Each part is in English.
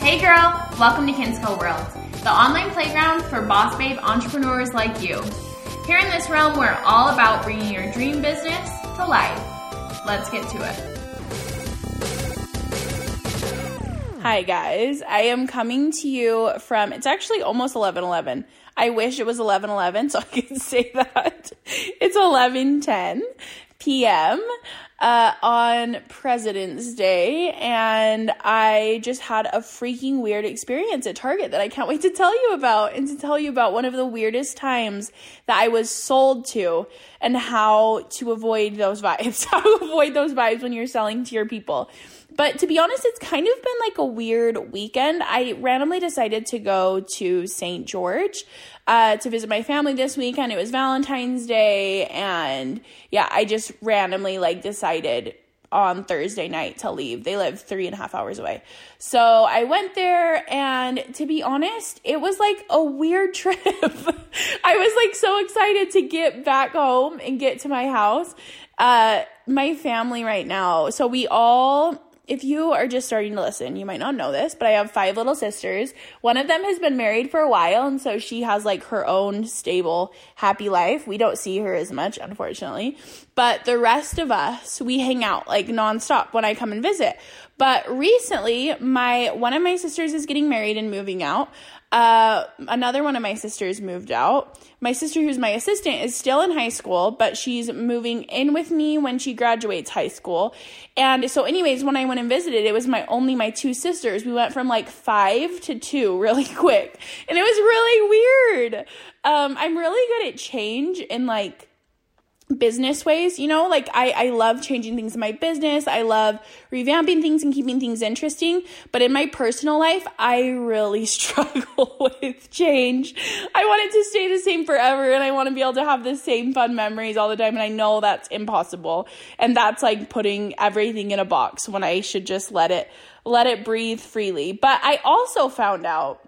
Hey girl, welcome to Kinsco World, the online playground for boss babe entrepreneurs like you. Here in this realm, we're all about bringing your dream business to life. Let's get to it. Hi guys, I am coming to you from it's actually almost 11:11. I wish it was 11:11 so I could say that. It's 11:10 p.m. Uh, on President's Day, and I just had a freaking weird experience at Target that I can't wait to tell you about, and to tell you about one of the weirdest times that I was sold to, and how to avoid those vibes, how to avoid those vibes when you're selling to your people. But to be honest, it's kind of been like a weird weekend. I randomly decided to go to St. George uh, to visit my family this weekend. It was Valentine's Day, and yeah, I just randomly like decided on Thursday night to leave. They live three and a half hours away. So I went there, and to be honest, it was like a weird trip. I was like so excited to get back home and get to my house. Uh, my family right now, so we all if you are just starting to listen, you might not know this, but I have five little sisters. One of them has been married for a while, and so she has like her own stable, happy life. We don't see her as much, unfortunately. But the rest of us, we hang out like nonstop when I come and visit. But recently, my one of my sisters is getting married and moving out. Uh, another one of my sisters moved out. My sister, who's my assistant, is still in high school, but she's moving in with me when she graduates high school. And so, anyways, when I went and visited, it was my only my two sisters. We went from like five to two really quick, and it was really weird. Um, I'm really good at change and like business ways you know? Like I, I love changing things in my business. I love revamping things and keeping things interesting. But in my personal life i really struggle with change. I want it to stay the same forever and i want to be able to have the same fun memories all the time and i know that's impossible. And that's like putting everything in a box when i should just let it let it breathe freely. But i also found out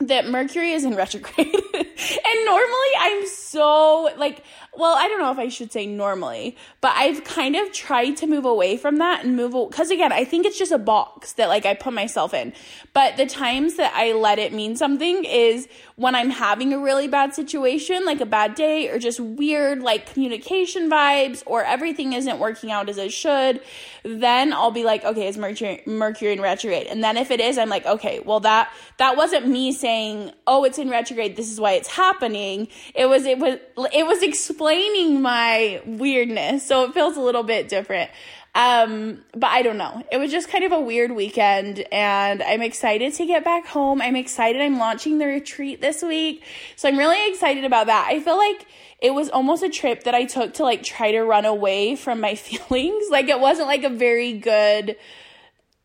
that Mercury is in retrograde. and normally I'm so like well, I don't know if I should say normally, but I've kind of tried to move away from that and move cuz again, I think it's just a box that like I put myself in. But the times that I let it mean something is when I'm having a really bad situation, like a bad day or just weird like communication vibes or everything isn't working out as it should, then I'll be like, okay, is Mercury Mercury in retrograde? And then if it is, I'm like, okay, well that that wasn't me saying, "Oh, it's in retrograde. This is why it's happening." It was it was it was explaining my weirdness. So it feels a little bit different. Um, but I don't know. It was just kind of a weird weekend, and I'm excited to get back home. I'm excited. I'm launching the retreat this week. So I'm really excited about that. I feel like it was almost a trip that I took to like try to run away from my feelings. Like it wasn't like a very good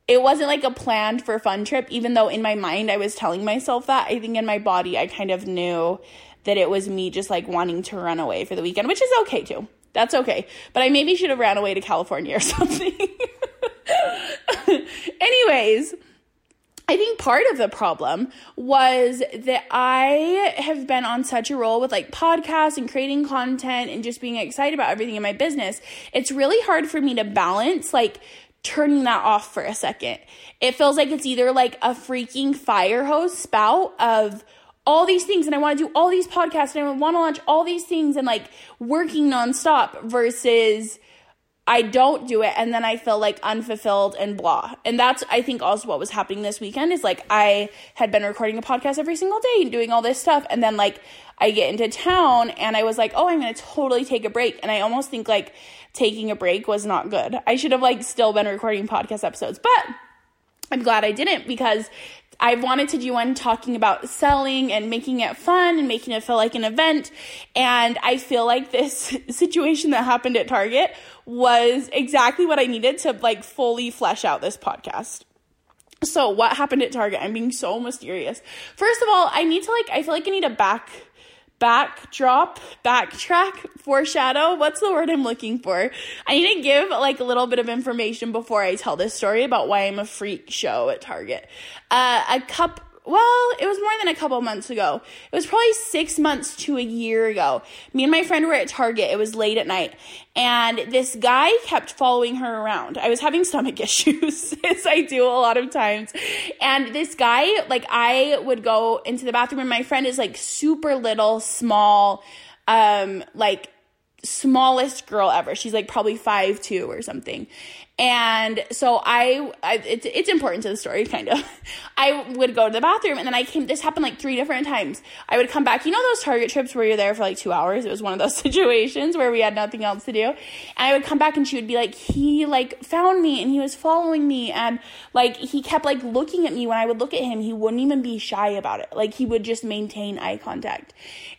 it wasn't like a planned for fun trip even though in my mind I was telling myself that. I think in my body I kind of knew that it was me just like wanting to run away for the weekend, which is okay too. That's okay. But I maybe should have ran away to California or something. Anyways, I think part of the problem was that I have been on such a roll with like podcasts and creating content and just being excited about everything in my business. It's really hard for me to balance like turning that off for a second. It feels like it's either like a freaking fire hose spout of all these things and I want to do all these podcasts and I want to launch all these things and like working nonstop versus I don't do it and then I feel like unfulfilled and blah. And that's I think also what was happening this weekend is like I had been recording a podcast every single day and doing all this stuff and then like I get into town and I was like, "Oh, I'm going to totally take a break." And I almost think like taking a break was not good. I should have like still been recording podcast episodes. But I'm glad I didn't because I wanted to do one talking about selling and making it fun and making it feel like an event. And I feel like this situation that happened at Target was exactly what I needed to like fully flesh out this podcast. So, what happened at Target? I'm being so mysterious. First of all, I need to like, I feel like I need a back backdrop, backtrack, foreshadow. What's the word I'm looking for? I need to give like a little bit of information before I tell this story about why I'm a freak show at Target. Uh, a cup well, it was more than a couple months ago. It was probably six months to a year ago. Me and my friend were at Target. It was late at night. And this guy kept following her around. I was having stomach issues, as I do a lot of times. And this guy, like, I would go into the bathroom, and my friend is like super little, small, um, like, smallest girl ever. She's like probably five two or something. And so I, I it's, it's important to the story, kind of. I would go to the bathroom and then I came, this happened like three different times. I would come back, you know, those Target trips where you're there for like two hours? It was one of those situations where we had nothing else to do. And I would come back and she would be like, he like found me and he was following me. And like, he kept like looking at me when I would look at him. He wouldn't even be shy about it. Like, he would just maintain eye contact.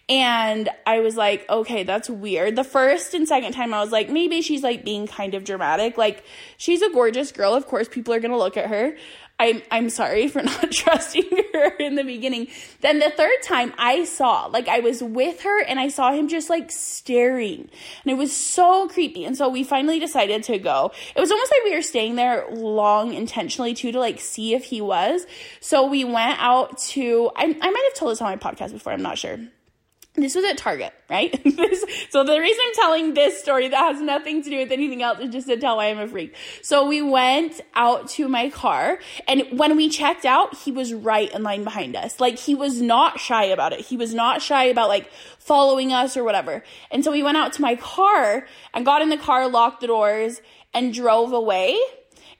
And I was like, okay, that's weird. The first and second time I was like, maybe she's like being kind of dramatic. Like, she's a gorgeous girl. Of course, people are going to look at her. I'm I'm sorry for not trusting her in the beginning. Then the third time I saw, like I was with her and I saw him just like staring. And it was so creepy. And so we finally decided to go. It was almost like we were staying there long intentionally too to like see if he was. So we went out to I I might have told this on my podcast before, I'm not sure this was at Target, right? so the reason I'm telling this story that has nothing to do with anything else is just to tell why I'm a freak. So we went out to my car and when we checked out, he was right in line behind us. Like he was not shy about it. He was not shy about like following us or whatever. And so we went out to my car and got in the car, locked the doors and drove away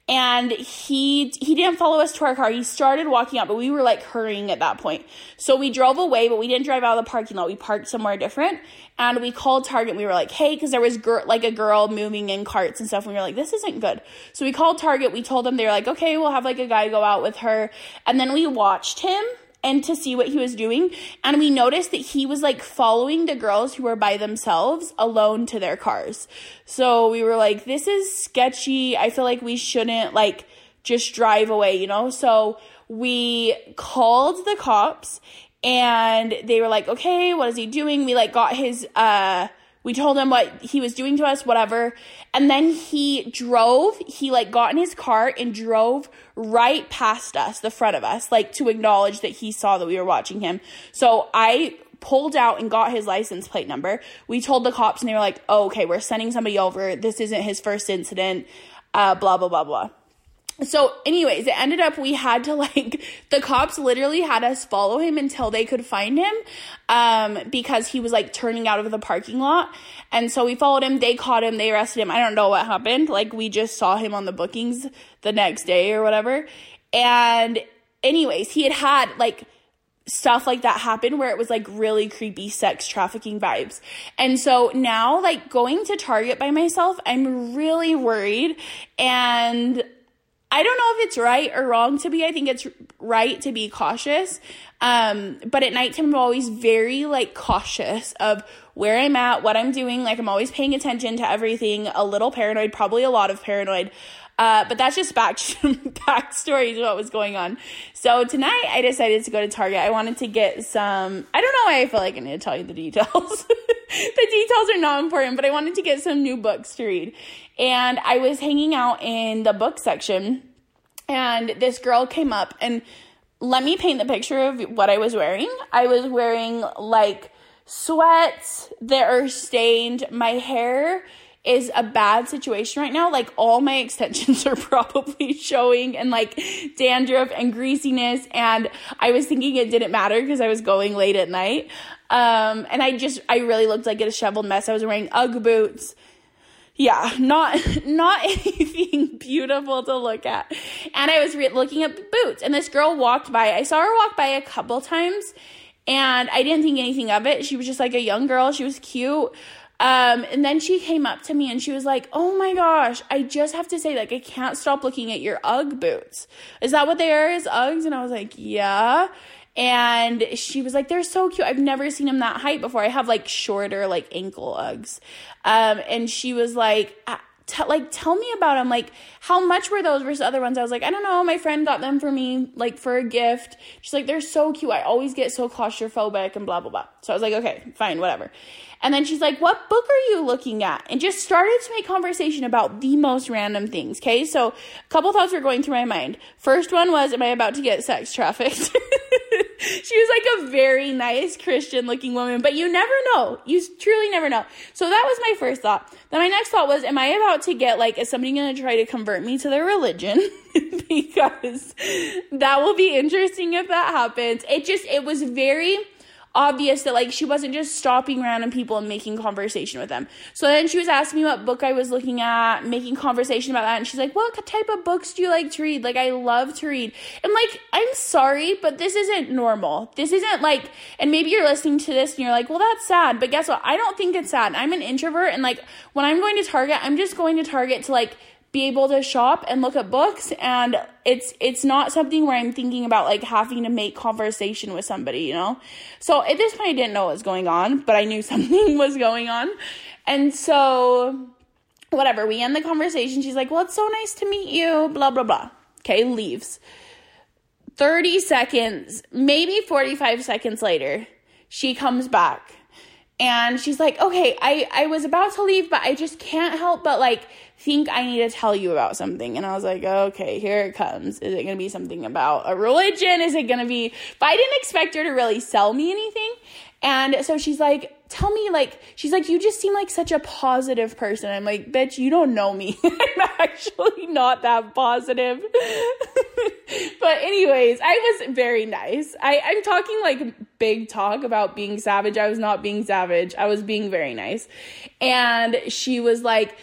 and he he didn't follow us to our car. He started walking out, but we were like hurrying at that point. So we drove away, but we didn't drive out of the parking lot. We parked somewhere different, and we called Target. We were like, "Hey," because there was gir- like a girl moving in carts and stuff. And we were like, "This isn't good." So we called Target. We told them they were like, "Okay, we'll have like a guy go out with her," and then we watched him and to see what he was doing. And we noticed that he was like following the girls who were by themselves alone to their cars. So we were like, this is sketchy. I feel like we shouldn't like just drive away, you know? So we called the cops and they were like, okay, what is he doing? We like got his, uh, we told him what he was doing to us, whatever. And then he drove, he like got in his car and drove right past us, the front of us, like to acknowledge that he saw that we were watching him. So I pulled out and got his license plate number. We told the cops and they were like, oh, okay, we're sending somebody over. This isn't his first incident. Uh, blah, blah, blah, blah so anyways it ended up we had to like the cops literally had us follow him until they could find him um because he was like turning out of the parking lot. And so we followed him. They caught him. They arrested him. I don't know what happened. Like we just saw him on the bookings the next day or whatever. And anyways he had had like stuff like that happen where it was like really creepy sex trafficking vibes. And so now like going to Target by myself, I'm really worried. And I don't know if it's right or wrong to be. I think it's right to be cautious. Um, but at nighttime, I'm always very like cautious of where I'm at, what I'm doing. Like I'm always paying attention to everything, a little paranoid, probably a lot of paranoid. Uh, but that's just back backstory to what was going on. So tonight I decided to go to Target. I wanted to get some. I don't know why I feel like I need to tell you the details. the details are not important, but I wanted to get some new books to read. And I was hanging out in the book section, and this girl came up and let me paint the picture of what I was wearing. I was wearing like sweats that are stained. My hair is a bad situation right now. Like all my extensions are probably showing and like dandruff and greasiness. And I was thinking it didn't matter because I was going late at night. Um, and I just, I really looked like a disheveled mess. I was wearing Ugg boots yeah, not not anything beautiful to look at. And I was re- looking at boots, and this girl walked by. I saw her walk by a couple times, and I didn't think anything of it. She was just like a young girl. She was cute. Um, and then she came up to me and she was like, "Oh my gosh, I just have to say, like, I can't stop looking at your UGG boots. Is that what they are? Is Uggs?" And I was like, "Yeah." and she was like they're so cute i've never seen them that height before i have like shorter like ankle uggs um, and she was like T- like tell me about them like how much were those versus other ones? I was like i don't know. My friend got them for me like for a gift. She's like they're so cute. I always get so claustrophobic and blah blah blah. So i was like okay fine whatever. And then she's like what book are you looking at? And just started to make conversation about the most random things okay so a couple thoughts were going through my mind. First one was am i about to get sex trafficked she was like a very nice Christian looking woman, but you never know. You truly never know. So that was my first thought. Then my next thought was, am I about to get like, is somebody going to try to convert me to their religion? because that will be interesting if that happens. It just, it was very, obvious that like she wasn't just stopping random people and making conversation with them. So then she was asking me what book I was looking at, making conversation about that, and she's like, "What type of books do you like to read?" Like I love to read. And like, I'm sorry, but this isn't normal. This isn't like and maybe you're listening to this and you're like, "Well, that's sad." But guess what? I don't think it's sad. I'm an introvert and like when I'm going to Target, I'm just going to Target to like be able to shop and look at books and it's it's not something where I'm thinking about like having to make conversation with somebody, you know? So at this point I didn't know what was going on, but I knew something was going on. And so whatever, we end the conversation. She's like, "Well, it's so nice to meet you." blah blah blah. Okay, leaves. 30 seconds, maybe 45 seconds later, she comes back and she's like, "Okay, I I was about to leave, but I just can't help but like think I need to tell you about something. And I was like, okay, here it comes. Is it going to be something about a religion? Is it going to be, but I didn't expect her to really sell me anything. And so she's like, tell me, like, she's like, you just seem like such a positive person. I'm like, bitch, you don't know me. I'm actually not that positive. but anyways, I was very nice. I, I'm talking like big talk about being savage. I was not being savage. I was being very nice. And she was like,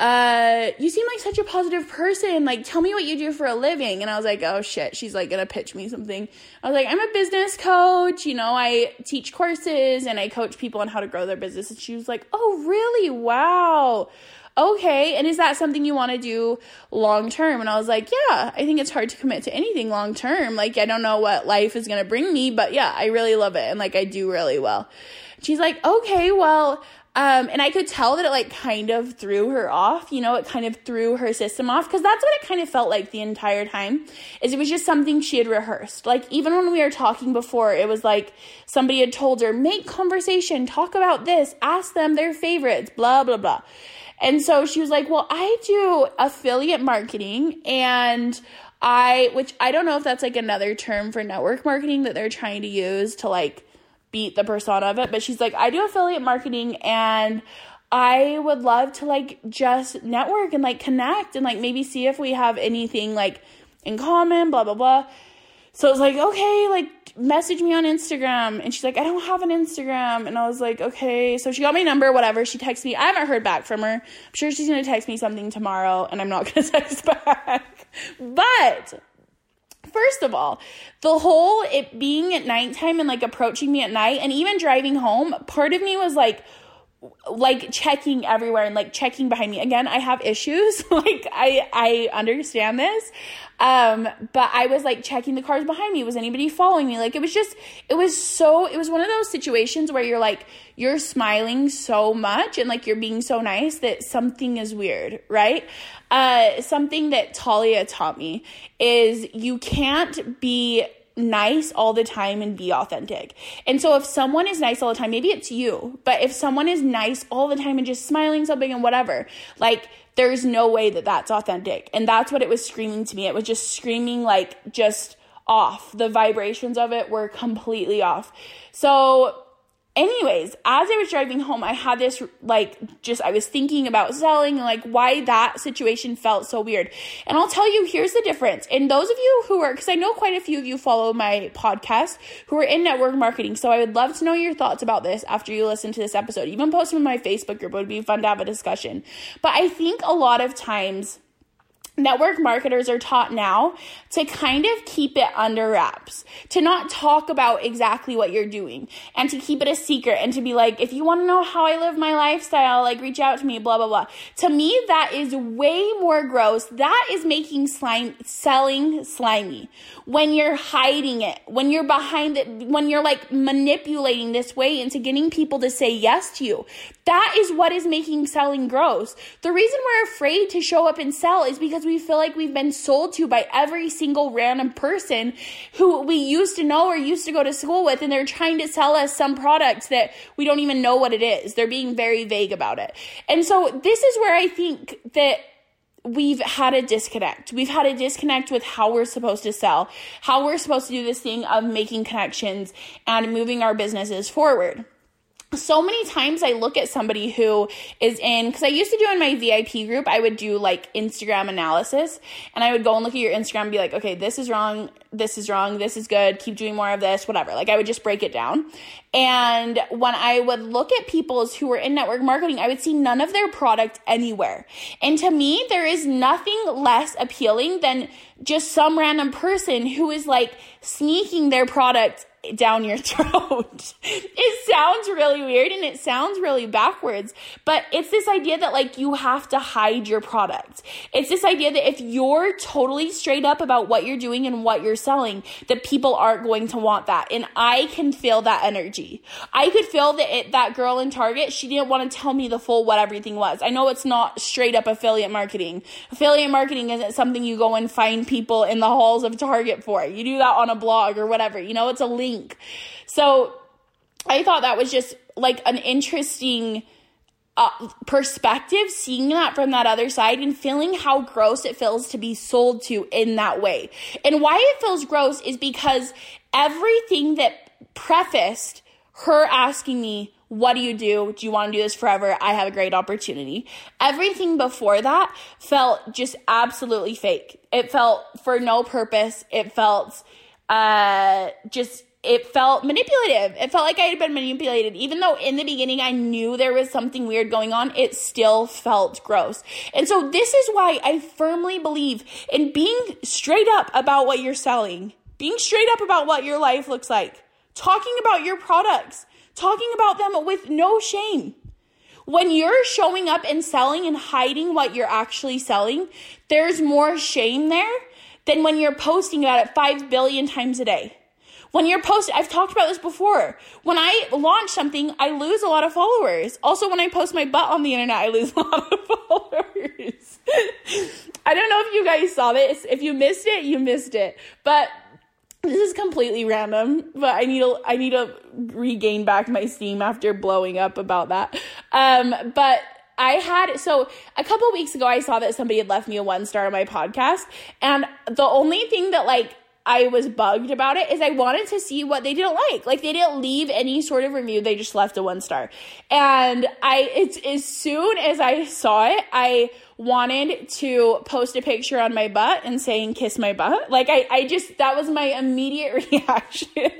uh, you seem like such a positive person. Like, tell me what you do for a living. And I was like, oh shit, she's like gonna pitch me something. I was like, I'm a business coach. You know, I teach courses and I coach people on how to grow their business. And she was like, oh, really? Wow. Okay. And is that something you want to do long term? And I was like, yeah, I think it's hard to commit to anything long term. Like, I don't know what life is gonna bring me, but yeah, I really love it. And like, I do really well. She's like, okay, well, um, and I could tell that it like kind of threw her off, you know, it kind of threw her system off because that's what it kind of felt like the entire time. Is it was just something she had rehearsed. Like even when we were talking before, it was like somebody had told her, make conversation, talk about this, ask them their favorites, blah blah blah. And so she was like, Well, I do affiliate marketing and I which I don't know if that's like another term for network marketing that they're trying to use to like beat the persona of it, but she's like, I do affiliate marketing and I would love to like just network and like connect and like maybe see if we have anything like in common, blah, blah, blah. So I was like, okay, like message me on Instagram. And she's like, I don't have an Instagram. And I was like, okay. So she got my number, whatever. She texts me. I haven't heard back from her. I'm sure she's to text me something tomorrow and I'm not to text back. But First of all, the whole it being at nighttime and like approaching me at night and even driving home, part of me was like, like checking everywhere and like checking behind me. Again i have issues. Like i i understand this um but i was like checking the cars behind me. Was anybody following me? Like it was just it was so it was one of those situations where you're like you're smiling so much and like you're being so nice that something is weird right? Uh something that talia taught me is you can't be nice all the time and be authentic. And so if someone is nice all the time, maybe it's you, but if someone is nice all the time and just smiling so big and whatever, like there's no way that that's authentic. And that's what it was screaming to me. It was just screaming like just off. The vibrations of it were completely off. So anyways, as I was driving home, I had this like just I was thinking about selling like why that situation felt so weird. And I'll tell you, here's the difference. And those of you who are, because I know quite a few of you follow my podcast who are in network marketing, so I would love to know your thoughts about this after you listen to this episode. Even post them in my Facebook group; it would be fun to have a discussion. But I think a lot of times network marketers are taught now to kind of keep it under wraps, to not talk about exactly what you're doing, and to keep it a secret, and to be like, if you want to know how I live my lifestyle, like reach out to me, blah, blah, blah. To me, that is way more gross. That is making slime, selling slimy. When you're hiding it, when you're behind it, when you're like manipulating this way into getting people to say yes to you. That is what is making selling gross. The reason we're afraid to show up and sell is because we feel like we've been sold to by every single random person who we used to know or used to go to school with, and they're trying to sell us some product that we don't even know what it is. They're being very vague about it. And so this is where I think that we've had a disconnect. We've had a disconnect with how we're supposed to sell, how we're supposed to do this thing of making connections and moving our businesses forward so many times I look at somebody who is in, because I used to do in my VIP group, I would do like Instagram analysis and I would go and look at your Instagram and be like, okay, this is wrong, this is wrong, this is good, keep doing more of this, whatever. Like I would just break it down. And when I would look at people's who were in network marketing, I would see none of their product anywhere. And to me, there is nothing less appealing than just some random person who is like sneaking their product down your throat. it sounds really weird and it sounds really backwards, but it's this idea that like you have to hide your product. It's this idea that if you're totally straight up about what you're doing and what you're selling, that people aren't going to want that. And I can feel that energy. I could feel that it, that girl in Target, she didn't want to tell me the full what everything was. I know it's not straight up affiliate marketing. Affiliate marketing isn't something you go and find people in the halls of Target for. You do that on a blog or whatever. You know, it's a link link. So I thought that was just like an interesting uh, perspective, seeing that from that other side and feeling how gross it feels to be sold to in that way. And why it feels gross is because everything that prefaced her asking me, what do you do? Do you want to do this forever? I have a great opportunity. Everything before that felt just absolutely fake. It felt for no purpose. It felt uh, just it felt manipulative. It felt like I had been manipulated. Even though in the beginning I knew there was something weird going on, it still felt gross. And so this is why I firmly believe in being straight up about what you're selling, being straight up about what your life looks like, talking about your products, talking about them with no shame. When you're showing up and selling and hiding what you're actually selling, there's more shame there than when you're posting about it 5 billion times a day. When you're posting, I've talked about this before. When I launch something, I lose a lot of followers. Also, when I post my butt on the internet, I lose a lot of followers. I don't know if you guys saw this. If you missed it, you missed it. But this is completely random, but I need to I need to regain back my steam after blowing up about that. Um, but I had so a couple weeks ago I saw that somebody had left me a one star on my podcast, and the only thing that like I was bugged about it is I wanted to see what they didn't like. Like they didn't leave any sort of review. They just left a one star. And I, it's as soon as I saw it, I wanted to post a picture on my butt and saying kiss my butt. Like I, I just, that was my immediate reaction,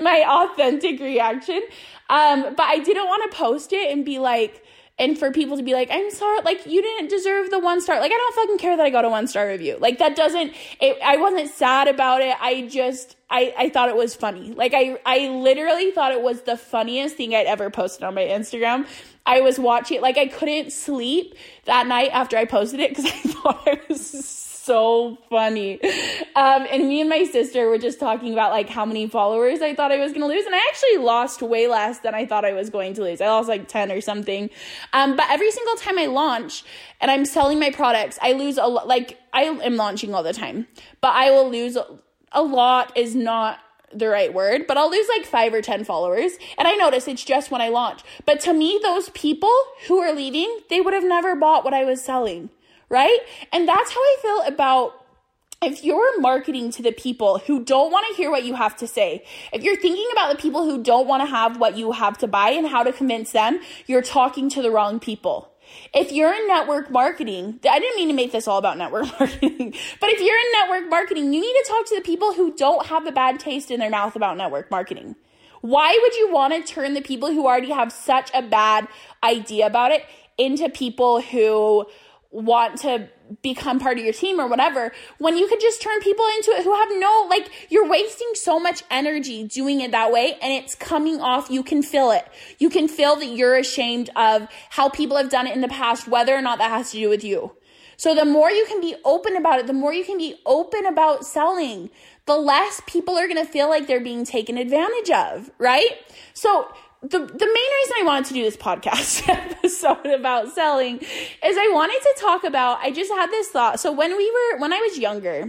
my authentic reaction. Um, but I didn't want to post it and be like, and for people to be like, I'm sorry, like you didn't deserve the one star. Like I don't fucking care that I got a one star review. Like that doesn't. It, I wasn't sad about it. I just I I thought it was funny. Like I I literally thought it was the funniest thing I'd ever posted on my Instagram. I was watching like I couldn't sleep that night after I posted it because I thought I was so funny. Um, and me and my sister were just talking about like how many followers I thought I was going to lose. And I actually lost way less than I thought I was going to lose. I lost like 10 or something. Um, but every single time I launch and I'm selling my products, I lose a lot. Like I am launching all the time, but I will lose a lot is not the right word, but I'll lose like five or 10 followers. And I notice it's just when I launch. But to me, those people who are leaving, they would have never bought what I was selling right? And that's how I feel about if you're marketing to the people who don't want to hear what you have to say, if you're thinking about the people who don't want to have what you have to buy and how to convince them, you're talking to the wrong people. If you're in network marketing, I didn't mean to make this all about network marketing, but if you're in network marketing, you need to talk to the people who don't have a bad taste in their mouth about network marketing. Why would you want to turn the people who already have such a bad idea about it into people who want to become part of your team or whatever when you could just turn people into it who have no like you're wasting so much energy doing it that way and it's coming off you can feel it. You can feel that you're ashamed of how people have done it in the past whether or not that has to do with you. So the more you can be open about it the more you can be open about selling the less people are going to feel like they're being taken advantage of right? So the the main reason I wanted to do this podcast episode about selling is I wanted to talk about I just had this thought. So when we were when I was younger,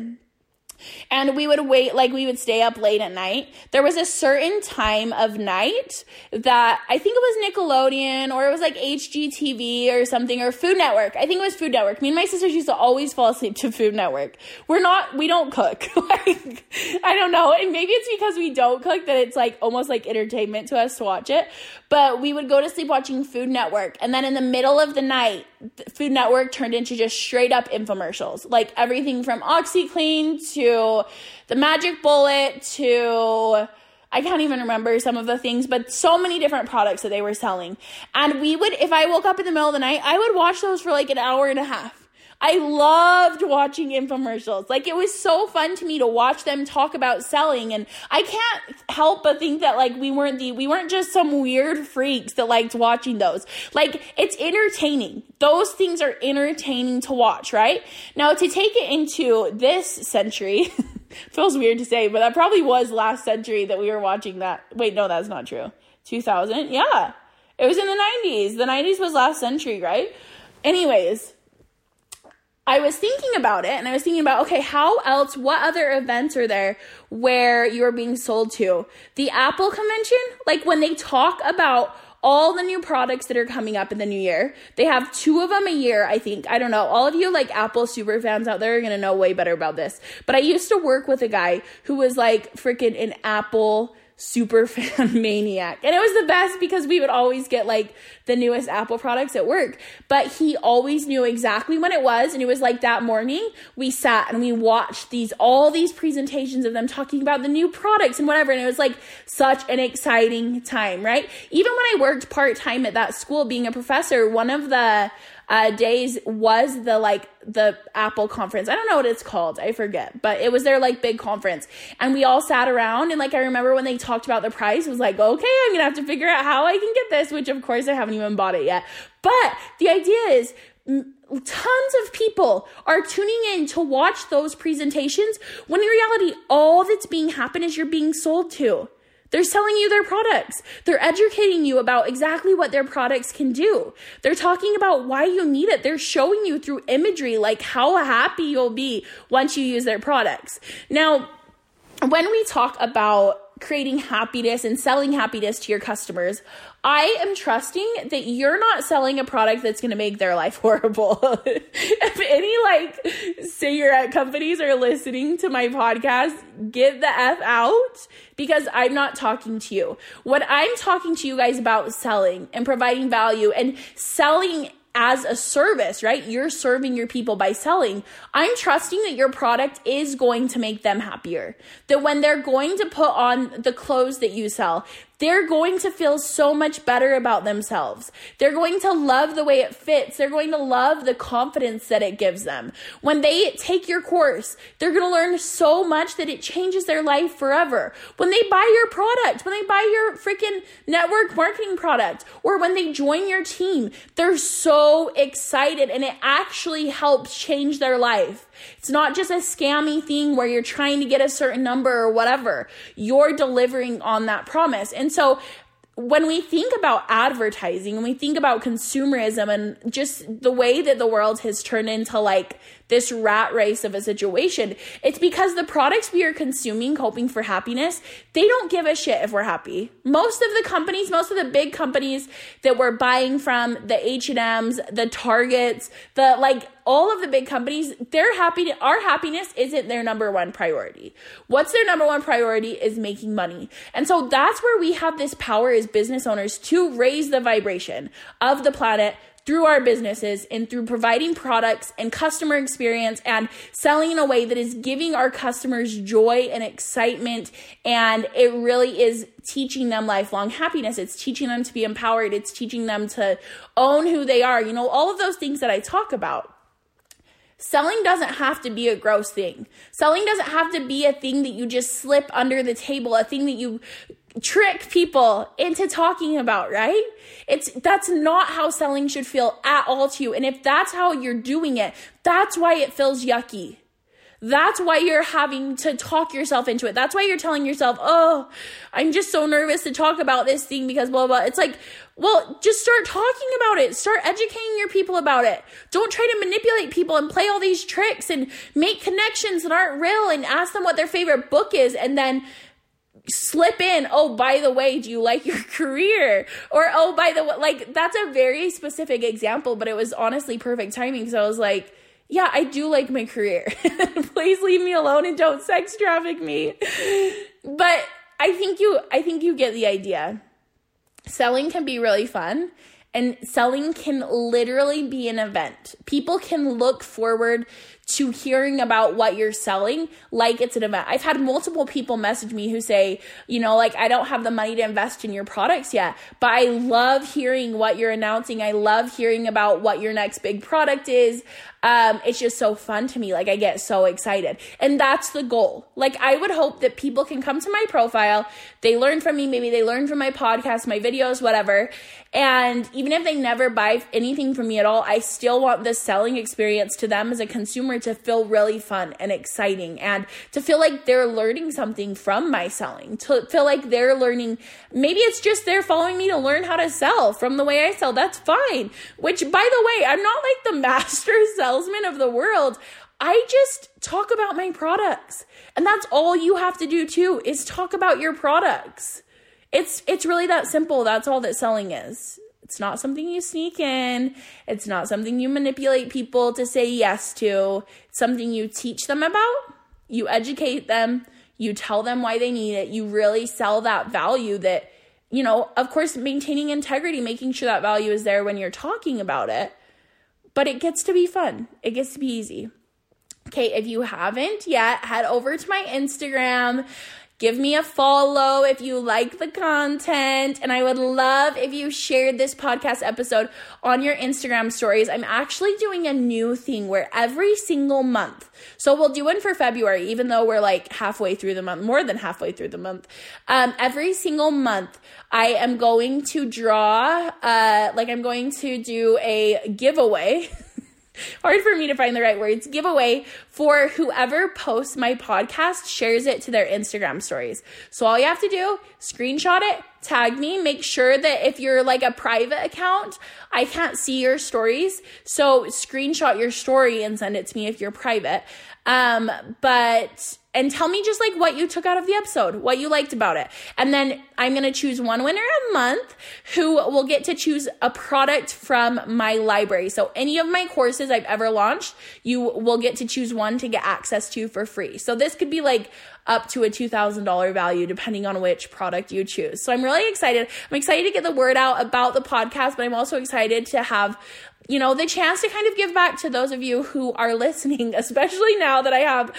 and we would wait like we would stay up late at night. There was a certain time of night that i think it was nickelodeon or it was like hgtv or something or food network. I think it was food network. Me and my sisters used to always fall asleep to food network. We're not we don't cook. Like i don't know. And maybe it's because we don't cook that it's like almost like entertainment to us to watch it. But we would go to sleep watching food network. And then in the middle of the night food network turned into just straight up infomercials like everything from OxiClean to the magic bullet to I can't even remember some of the things, but so many different products that they were selling. And we would, if I woke up in the middle of the night, I would watch those for like an hour and a half. I loved watching infomercials. Like it was so fun to me to watch them talk about selling and I can't help but think that like we weren't the we weren't just some weird freaks that liked watching those. Like it's entertaining. Those things are entertaining to watch, right? Now to take it into this century, feels weird to say, but that probably was last century that we were watching that. Wait, no, that's not true. 2000? Yeah. It was in the 90s. The 90s was last century, right? Anyways, I was thinking about it and I was thinking about, okay, how else, what other events are there where you're being sold to? The Apple convention, like when they talk about all the new products that are coming up in the new year. They have two of them a year, I think. I don't know. All of you like Apple super fans out there are going to know way better about this. But I used to work with a guy who was like freaking an Apple super fan maniac. And it was the best because we would always get like the newest Apple products at work. But he always knew exactly when it was. And it was like that morning we sat and we watched these, all these presentations of them talking about the new products and whatever. And it was like such an exciting time, right? Even when I worked part time at that school being a professor, one of the uh, days was the like the Apple conference. I don't know what it's called. I forget, but it was their like big conference. And we all sat around and like I remember when they talked about the price, was like, okay, I'm gonna have to figure out how I can get this, which of course I haven't even bought it yet. But the idea is tons of people are tuning in to watch those presentations when in reality all that's being happened is you're being sold to. They're selling you their products. They're educating you about exactly what their products can do. They're talking about why you need it. They're showing you through imagery like how happy you'll be once you use their products. Now, when we talk about creating happiness and selling happiness to your customers, I am trusting that you're not selling a product that's going to make their life horrible. if any like cigarette companies are listening to my podcast, get the F out because I'm not talking to you. What I'm talking to you guys about selling and providing value and selling as a service, right? You're serving your people by selling. I'm trusting that your product is going to make them happier. That when they're going to put on the clothes that you sell, they're going to feel so much better about themselves. They're going to love the way it fits. They're going to love the confidence that it gives them. When they take your course, they're going to learn so much that it changes their life forever. When they buy your product, when they buy your freaking network marketing product, or when they join your team, they're so excited and it actually helps change their life. It's not just a scammy thing where you're trying to get a certain number or whatever. You're delivering on that promise. And so when we think about advertising and we think about consumerism and just the way that the world has turned into like this rat race of a situation, it's because the products we are consuming, hoping for happiness, they don't give a shit if we're happy. Most of the companies, most of the big companies that we're buying from, the H&Ms, the Targets, the like all of the big companies, their happy our happiness isn't their number one priority. What's their number one priority is making money. And so that's where we have this power as business owners to raise the vibration of the planet through our businesses and through providing products and customer experience and selling in a way that is giving our customers joy and excitement. And it really is teaching them lifelong happiness. It's teaching them to be empowered. It's teaching them to own who they are. You know, all of those things that I talk about. Selling doesn't have to be a gross thing. Selling doesn't have to be a thing that you just slip under the table, a thing that you trick people into talking about, right? It's that's not how selling should feel at all to you. And if that's how you're doing it, that's why it feels yucky. That's why you're having to talk yourself into it. That's why you're telling yourself, oh, I'm just so nervous to talk about this thing because blah, blah. It's like, well, just start talking about it. Start educating your people about it. Don't try to manipulate people and play all these tricks and make connections that aren't real and ask them what their favorite book is and then slip in, oh, by the way, do you like your career? Or, oh, by the way, like, that's a very specific example, but it was honestly perfect timing. So I was like, yeah, I do like my career. Please leave me alone and don't sex traffic me. But I think you, I think you get the idea. Selling can be really fun and selling can literally be an event. People can look forward to hearing about what you're selling like it's an event. I've had multiple people message me who say, you know, like, I don't have the money to invest in your products yet, but I love hearing what you're announcing. I love hearing about what your next big product is. Um, it's just so fun to me. Like, I get so excited. And that's the goal. Like, I would hope that people can come to my profile, they learn from me, maybe they learn from my podcast, my videos, whatever. And even if they never buy anything from me at all, I still want this selling experience to them as a consumer to feel really fun and exciting and to feel like they're learning something from my selling, to feel like they're learning. Maybe it's just they're following me to learn how to sell from the way I sell. That's fine. Which, by the way, I'm not like the master salesman of the world. I just talk about my products. And that's all you have to do too is talk about your products. It's it's really that simple. That's all that selling is. It's not something you sneak in. It's not something you manipulate people to say yes to. It's something you teach them about. You educate them. You tell them why they need it. You really sell that value that, you know, of course, maintaining integrity, making sure that value is there when you're talking about it. But it gets to be fun, it gets to be easy. Okay, if you haven't yet, head over to my Instagram. Give me a follow if you like the content. And I would love if you shared this podcast episode on your Instagram stories. I'm actually doing a new thing where every single month, so we'll do one for February, even though we're like halfway through the month, more than halfway through the month. Um, every single month, I am going to draw, uh, like I'm going to do a giveaway. hard for me to find the right words giveaway for whoever posts my podcast shares it to their Instagram stories. So all you have to do, screenshot it, tag me, make sure that if you're like a private account, I can't see your stories. So screenshot your story and send it to me if you're private. Um, but and tell me just like what you took out of the episode, what you liked about it. And then I'm going to choose one winner a month who will get to choose a product from my library. So any of my courses I've ever launched, you will get to choose one to get access to for free. So this could be like up to a $2,000 value depending on which product you choose. So I'm really excited. I'm excited to get the word out about the podcast, but I'm also excited to have you know, the chance to kind of give back to those of you who are listening, especially now that I have,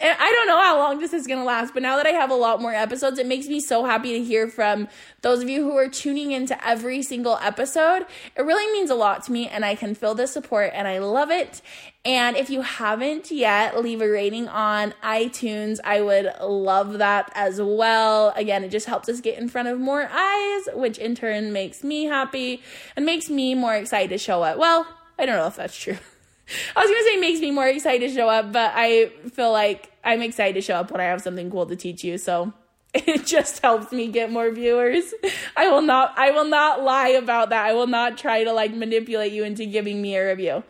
eh, I don't know how long this is going to last, but now that I have a lot more episodes, it makes me so happy to hear from those of you who are tuning into every single episode. It really means a lot to me and I can feel the support and I love it. And if you haven't yet, leave a rating on iTunes. I would love that as well. Again, it just helps us get in front of more eyes, which in turn makes me happy and makes me more excited to show up. Well, I don't know if that's true. I was gonna say makes me more excited to show up, but I feel like I'm excited to show up when I have something cool to teach you. So it just helps me get more viewers. I will not I will not lie about that. I will not try to like manipulate you into giving me a review.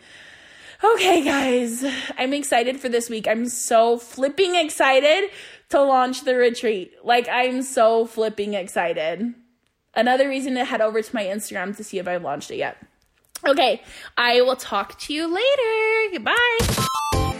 Okay, guys, I'm excited for this week. I'm so flipping excited to launch the retreat. Like, I'm so flipping excited. Another reason to head over to my Instagram to see if I've launched it yet. Okay, I will talk to you later. Goodbye.